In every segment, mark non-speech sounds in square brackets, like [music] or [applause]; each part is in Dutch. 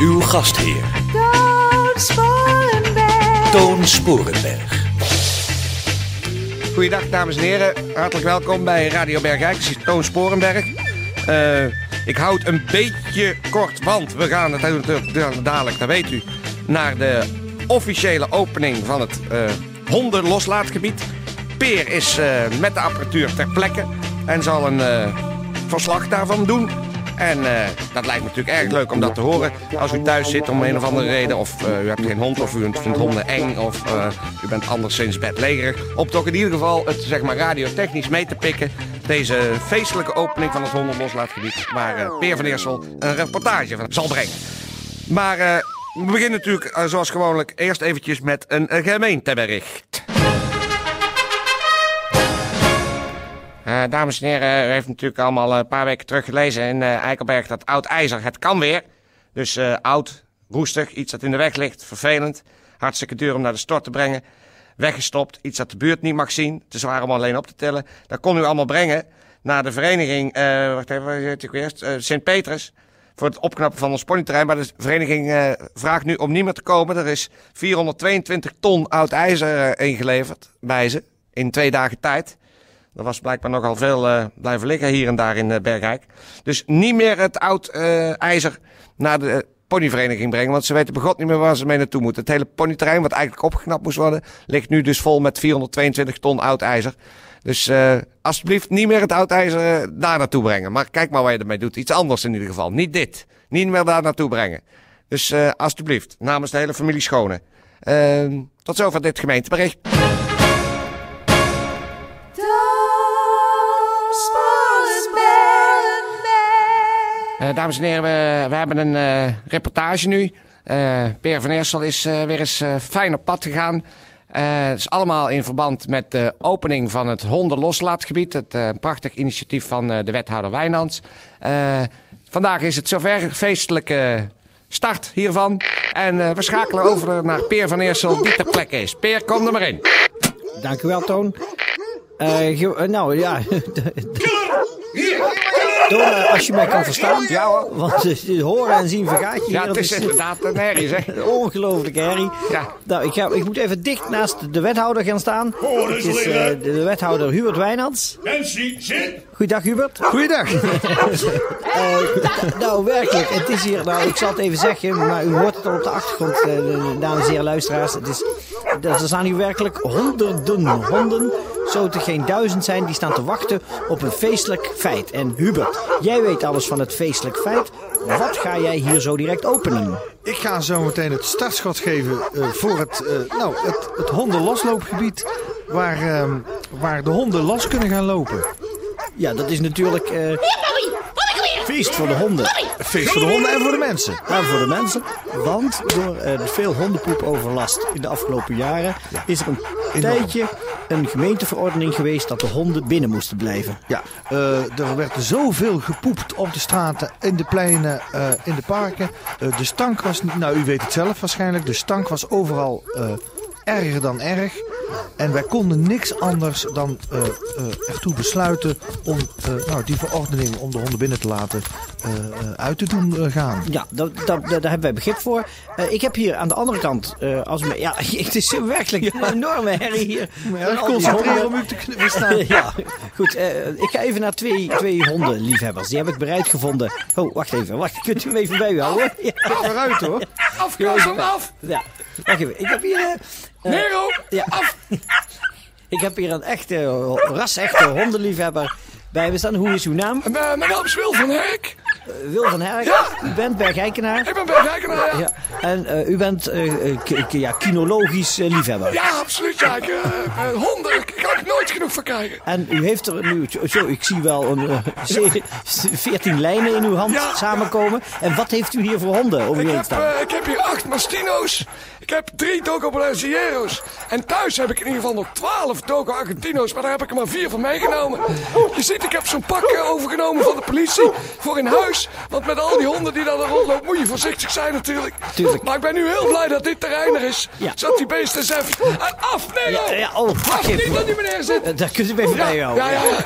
Uw gastheer, Toon Sporenberg. Toon Sporenberg. Goeiedag dames en heren, hartelijk welkom bij Radio Bergijk. Is Toon Sporenberg. Eh, ik houd een beetje kort, want we gaan het natuurlijk dadelijk, dat weet u, naar de officiële opening van het eh hondenloslaatgebied. Peer is eh, met de apparatuur ter plekke en zal een eh, verslag daarvan doen. En eh, dat lijkt me natuurlijk erg leuk om dat te horen. Als u thuis zit om een of andere reden, of eh, u hebt geen hond, of u vindt honden eng, of eh, u bent anderszins bedlegerig. Om toch in ieder geval het zeg maar, radiotechnisch mee te pikken. Deze feestelijke opening van het hondenloslaatgebied. Waar Peer van Eersel een reportage van zal brengen. Maar we beginnen natuurlijk zoals gewoonlijk eerst eventjes met een gemeentebericht. Eh, dames en heren, u heeft natuurlijk allemaal eh, een paar weken terug gelezen in eh, Eikelberg dat oud ijzer, het kan weer. Dus oud, roestig, iets dat in de weg ligt, vervelend. Hartstikke duur om naar de stort te brengen. Weggestopt, iets dat de buurt niet mag zien. Te zwaar om alleen op te tellen. Dat kon u allemaal brengen naar de vereniging, wacht even, ook eerst? Sint-Petrus. Voor het opknappen van ons ponyterrein. Maar de vereniging vraagt nu om niet meer te komen. Er is 422 ton oud ijzer ingeleverd bij ze. In twee dagen tijd. Er was blijkbaar nogal veel eh, blijven liggen hier en daar in Bergrijk. Dus niet meer het oud eh, ijzer naar de ponyvereniging brengen. Want ze weten begot niet meer waar ze mee naartoe moeten. Het hele ponyterrein, wat eigenlijk opgeknapt moest worden, ligt nu dus vol met 422 ton oud ijzer. Dus alsjeblieft niet meer het oud ijzer daar naartoe brengen. Maar kijk maar wat je ermee doet. Iets anders in ieder geval. Niet dit. Niet meer daar naartoe brengen. Dus alsjeblieft, namens de hele familie Schone. Ehm, tot zover dit gemeentebericht. Eh, dames en heren, we, we hebben een eh, reportage nu. Eh Peer van Eersel is weer eens fijn op pad gegaan. Het is allemaal in verband met de opening van het hondenloslaatgebied. Het prachtig initiatief van de wethouder Wijnands. Vandaag is het zover feestelijke start hiervan. En we schakelen over naar Peer van Eersel, die ter plekke is. Peer, kom er maar in. Dank u wel, Toon. Nou ja. [laughs] [laughs] Eh, als je mij kan verstaan. Ja hoor. Want eh, horen en zien vergaat je. Ja, het is inderdaad een herrie, zeg. eh, [laughs] Ongelooflijke herrie. Ja. Nou, ik, ga, ik moet even dicht naast de wethouder gaan staan. Het is eh, liggen. de, de wethouder Hubert Wijnands. Mensen, zit! Goeiedag, Hubert. Goeiedag. [laughs] Nou, werkelijk. Het is hier, nou, ik zal het even zeggen, maar u hoort het al op de achtergrond, eh, de- dames en heren luisteraars. Het is, er staan hier werkelijk honderden honden, zo het er geen duizend zijn, die staan te wachten op een feestelijk feit. En Hubert, jij weet alles van het feestelijk feit. Wat ga jij hier zo direct openen? Ik ga zo meteen het startschot geven eh, voor het, eh, nou, het, het hondenlosloopgebied. Waar, ehm, waar de honden los kunnen gaan lopen. Ja, dat is natuurlijk eh, feest voor de honden. Feest voor de honden en voor de mensen. Nou, voor de mensen. Want door eh, de veel hondenpoepoverlast in de afgelopen jaren is er een tijdje een gemeenteverordening geweest dat de honden binnen moesten blijven. Ja, eh, er werd zoveel gepoept op de straten, in de pleinen, eh, in de parken. Eh, de stank was, niet- nou u weet het zelf waarschijnlijk, de stank was overal erger dan erg. En wij konden niks anders dan eh, eh, ertoe besluiten om eh, nou, die verordening om de honden binnen te laten eh, eh, uit te doen eh, gaan. Ja, dat, dat, dat- daar hebben wij begrip voor. Eh, ik heb hier aan de andere kant, eh, als me, ja, [laughs] het is werkelijk een enorme herrie hier. Al die concentreren om u te kunnen verstaan. [laughs] ja, goed. eh, ik ga even naar twee, twee hondenliefhebbers. Die heb ik bereid gevonden. Oh, wacht even. Wacht, kunt u hem even bij u houden? Ja, Vooruit hoor. Af, Klaas, af! ja. Wacht even. Ik heb hier... eh, eh, Nero! Ja. [laughs] Ik heb hier een echte, ras-echte hondenliefhebber bij me staan. Hoe is uw naam? Eh, mijn naam is Wil van Herk. Wil van Herk, Ja. u bent bergijkenaar. Ik ben bergijkenaar, ja. Ja. En eh, u bent eh, eh, ja, kinologisch liefhebber. Ja, absoluut. Ja. Ik, honden, ik kan er nooit genoeg van krijgen. En u heeft er nu, zo, ik zie wel een, eh, ze- 14 lijnen in uw hand Ja. samenkomen. En wat heeft u hier voor honden om u Ik heen heb, staan? ik heb hier acht Mastino's. Ik heb drie Dogo Brasileiros. En thuis heb ik in ieder geval nog twaalf Dogo Argentino's. Maar daar heb ik er maar vier van meegenomen. Je ziet, ik heb zo'n pak overgenomen van de politie. Voor in huis. Want met al die honden die daar rondlopen moet je voorzichtig zijn natuurlijk. Tuurlijk. Maar ik ben nu heel blij dat dit terrein er is. Ja. Zodat die beesten eens even... En af! Nee, Ja, ja, oh, Af, niet dat die meneer zit. Eh, Daar kunt u even bij houden. ja, ja, ja.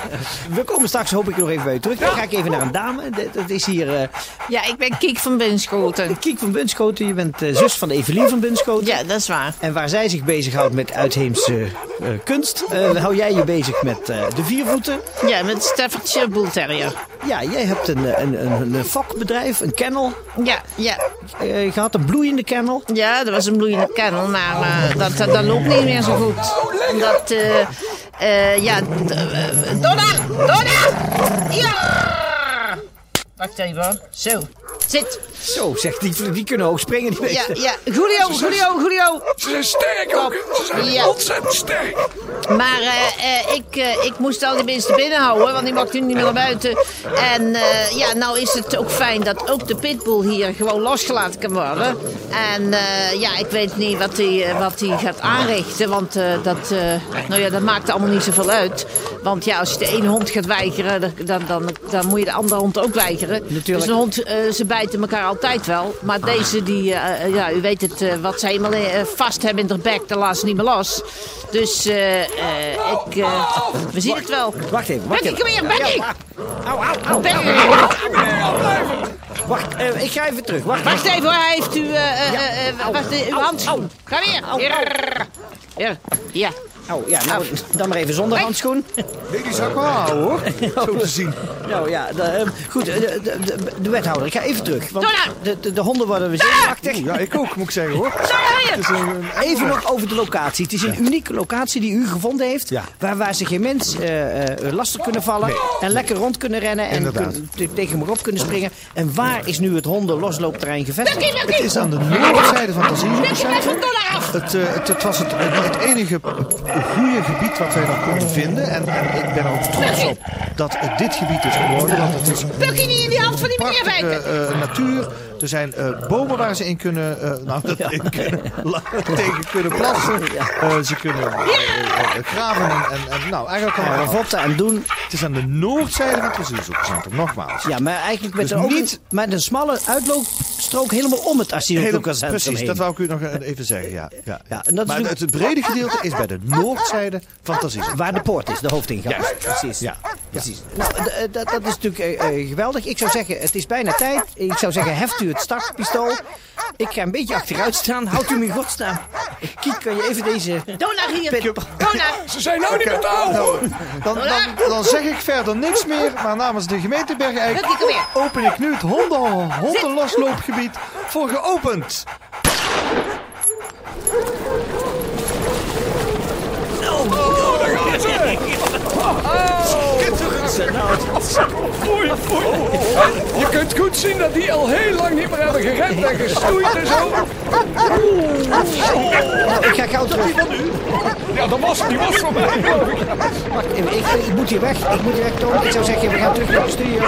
We komen straks, hoop ik, nog even bij u terug. Dan ga ik even naar een dame. Dat- is hier eh, Ja, ik ben Kiek van Bunschoten. [laughs] Kiek van Bunschoten. Je bent eh, zus van Evelien van Bunschoten. Ja, dat is waar. En waar zij zich bezighoudt met uitheemse eh, kunst, eh, hou jij je bezig met eh, de viervoeten. Ja, met Staffordshire Bull Terrier. Ja, jij hebt een, eh, een, een, een fokbedrijf, een kennel Ja, ja. eh, gehad, een bloeiende kennel. Ja, dat was een bloeiende kennel, maar eh, dat, dat, dat loopt niet meer zo goed. Omdat, eh eh ja... d- eh, Donna! Donna! Ja! Wacht even hoor. Zo. Zit. Zo, zegt die, die kunnen hoog springen, die Ja, beesten. ja. Julio, Julio, Julio. Ze zijn sterk ook. Ze zijn Ja. ontzettend sterk. Maar eh, eh, ik, eh, ik moest al die beesten binnen houden, want die mochten niet meer naar buiten. En ja, nou is het ook fijn dat ook de pitbull hier gewoon losgelaten kan worden. En ja, ik weet niet wat hij wat gaat aanrichten, want dat, nou ja, dat maakt allemaal niet zoveel uit. Want ja, als je de ene hond gaat weigeren, dan, dan, dan, dan moet je de andere hond ook weigeren. Dus een hond, ze bijten elkaar altijd wel. Maar deze, die, eh, eh, ja, u weet het, eh, wat ze eenmaal vast hebben in de bek, dan laat ze niet meer los. Dus ik, we zien het wel. Wacht even, wacht Becky, even. kom hier, Becky! Au, au, au. Becky! Wacht, ik ga even terug. Wacht, Wacht even hoor, hij heeft u, wacht, uw handschoen. Ga weer. Hier. Hier. Ja. Oh, ja, nou, dan maar even zonder handschoen. Nee, die zou ik wel houden hoor. [laughs] Zo te zien. Nou ja, de, eh, goed, de, de, de, de wethouder, ik ga even terug. Want nou. de, de, de honden worden weer zenuwachtig. Ja, ik ook, moet ik zeggen hoor. Is een, een- Even nog over de locatie. Het is een unieke locatie die u gevonden heeft. Ja. Waar, waar ze geen mens eh, eh, lastig kunnen vallen. En lekker rond kunnen rennen. En Inderdaad. kun- te- tegen hem op kunnen springen. En waar is nu het hondenlosloopterrein gevestigd? Becky, het is aan de noordzijde van af! Het, eh, het, het was het, het enige goede gebied wat wij nog konden vinden. En, en ik ben er ook trots op dat het dit gebied is geworden. Want het is Becky, niet in die hand van die meneer prachtige wijken. eh, natuur. Er zijn eh, bomen waar ze in kunnen, eh, nou, in kunnen [laughs] tegen kunnen plassen. Eh, ze kunnen eh, graven en, en, nou, eigenlijk Ja, allemaal. ravotten en doen. Het is aan de noordzijde van het asielzoekerscentrum, nogmaals. Ja, maar eigenlijk met, Dus een, niet- met een smalle uitloopstrook helemaal om het asielzoekerscentrum precies, heen. dat wou ik u nog even zeggen. Ja, ja, Ja, en dat is maar het, het brede gedeelte is bij de noordzijde van het asielzoekerscentrum. Waar de poort is, de hoofdingang. Precies. Ja. Precies. Nou, eh, dat, dat is natuurlijk eh, eh, geweldig. Ik zou zeggen, het is bijna tijd. Ik zou zeggen, heft u het startpistool. Ik ga een beetje achteruit staan. Houdt u me in godsnaam. Kiek, kan je even deze... Donna hier. Pit- Donna. Ze zijn nou niet te houden. Dan, dan, dan zeg ik verder niks meer, maar namens de gemeente hier. open ik nu het honden, hondenlosloopgebied voor geopend. Je kunt goed zien dat die al heel lang niet meer hebben gerend en gestoeid en zo. Nou, ik ga gauw terug. Ja, dat was, die was voor mij, ik. Wacht, even, ik, ik moet hier weg. Ik moet hier weg, Toon. Ik zou zeggen, we gaan terug naar de studio.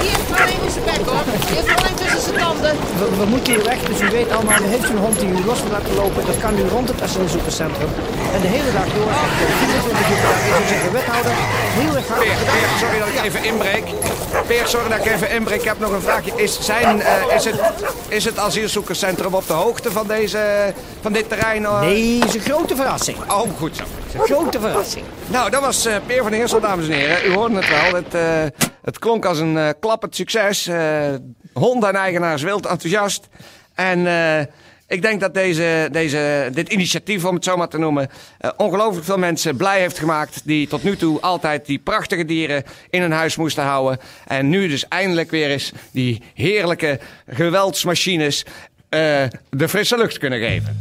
Die heeft er alleen in zijn bek hoor. Die heeft er alleen tussen zijn tanden. We, we moeten hier weg, dus u weet allemaal, heeft u een hond die u los wil laten lopen, dat kan u rond het asielzoekerscentrum. En de hele dag door. 24 uur per dag. Ik zou zeggen, wethouder, heel erg hartelijk Peer, Peer, sorry dat ik even inbreek. Peer, sorry dat ik even inbreek. Ik heb nog een vraagje. Is, zijn, eh, is, het, is het asielzoekerscentrum op de hoogte van, deze, van dit terrein? eh? Nee, is een grote verrassing. Oh, goed zo. Is een grote verrassing. Nou, dat was eh, Peer van Heersel, dames en heren. U hoorde het wel. Het, eh, het klonk als een eh, klappend succes. Eh honden en eigenaars wild enthousiast. En eh, ik denk dat deze, deze, dit initiatief, om het zo maar te noemen... eh, ongelooflijk veel mensen blij heeft gemaakt... die tot nu toe altijd die prachtige dieren in hun huis moesten houden. En nu dus eindelijk weer eens die heerlijke geweldsmachines... eh, de frisse lucht kunnen geven.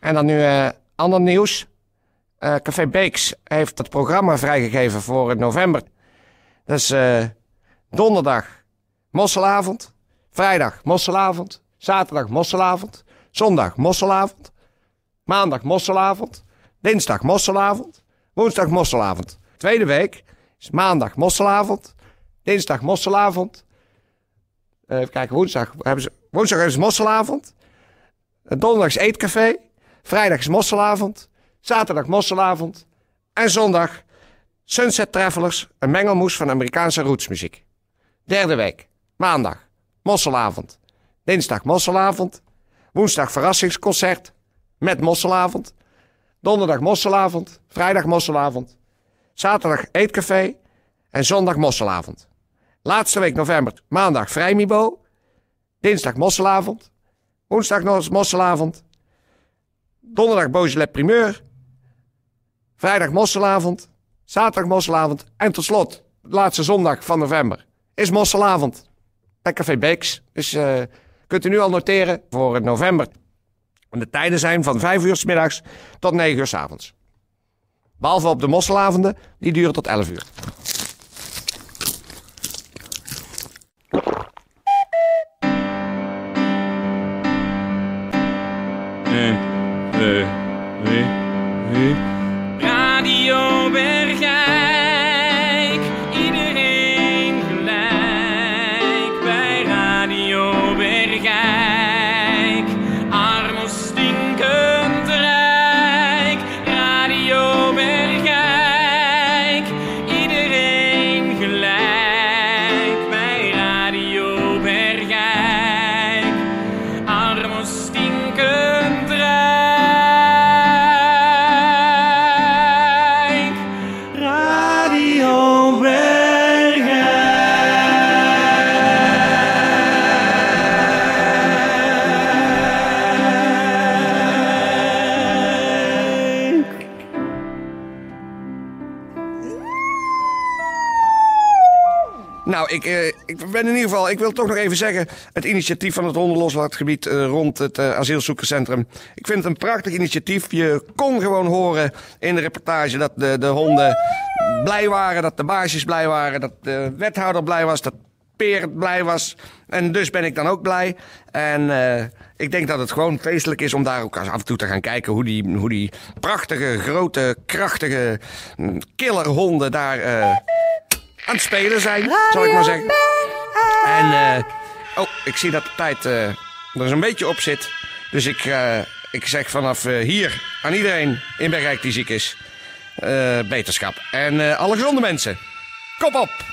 En dan nu eh, ander nieuws. Eh, Café Beeks heeft het programma vrijgegeven voor november. Is eh, donderdag mosselavond, vrijdag mosselavond, zaterdag mosselavond, zondag mosselavond, maandag mosselavond, dinsdag mosselavond, woensdag mosselavond. Tweede week is maandag mosselavond, dinsdag mosselavond. Even kijken, woensdag hebben ze, woensdag hebben ze mosselavond. Donderdag is eetcafé. Vrijdag is mosselavond. Zaterdag mosselavond. En zondag Sunset Travelers, een mengelmoes van Amerikaanse rootsmuziek. Derde week, maandag, mosselavond. Dinsdag mosselavond. Woensdag verrassingsconcert met mosselavond. Donderdag mosselavond. Vrijdag mosselavond. Zaterdag eetcafé. En zondag mosselavond. Laatste week november, maandag vrijmibo. Dinsdag mosselavond. Woensdag nog mosselavond. Donderdag Beaujolais primeur. Vrijdag mosselavond. Zaterdag mosselavond. En tot slot, de laatste zondag van november, is mosselavond. Bij Café Beeks. Dus eh, kunt u nu al noteren voor november. De tijden zijn van 5 uur s middags tot 9 uur s avonds. Behalve op de mosselavonden, die duren tot 11 uur. Nou, ik, eh, ik ben in ieder geval, ik wil toch nog even zeggen, het initiatief van het hondenloslaatgebied eh, rond het eh, asielzoekerscentrum. Ik vind het een prachtig initiatief. Je kon gewoon horen in de reportage dat de, de honden blij waren, dat de baasjes blij waren, dat de wethouder blij was, dat Peer blij was. En dus ben ik dan ook blij. En ik denk dat het gewoon feestelijk is om daar ook af en toe te gaan kijken hoe die, hoe die prachtige, grote, krachtige mm, killerhonden daar aan het spelen zijn, zal ik maar zeggen. En, eh, oh, ik zie dat de tijd eh, er een beetje op zit. Dus ik, eh, ik zeg vanaf hier aan iedereen in Bergrijk die ziek is, beterschap. En alle gezonde mensen, kop op!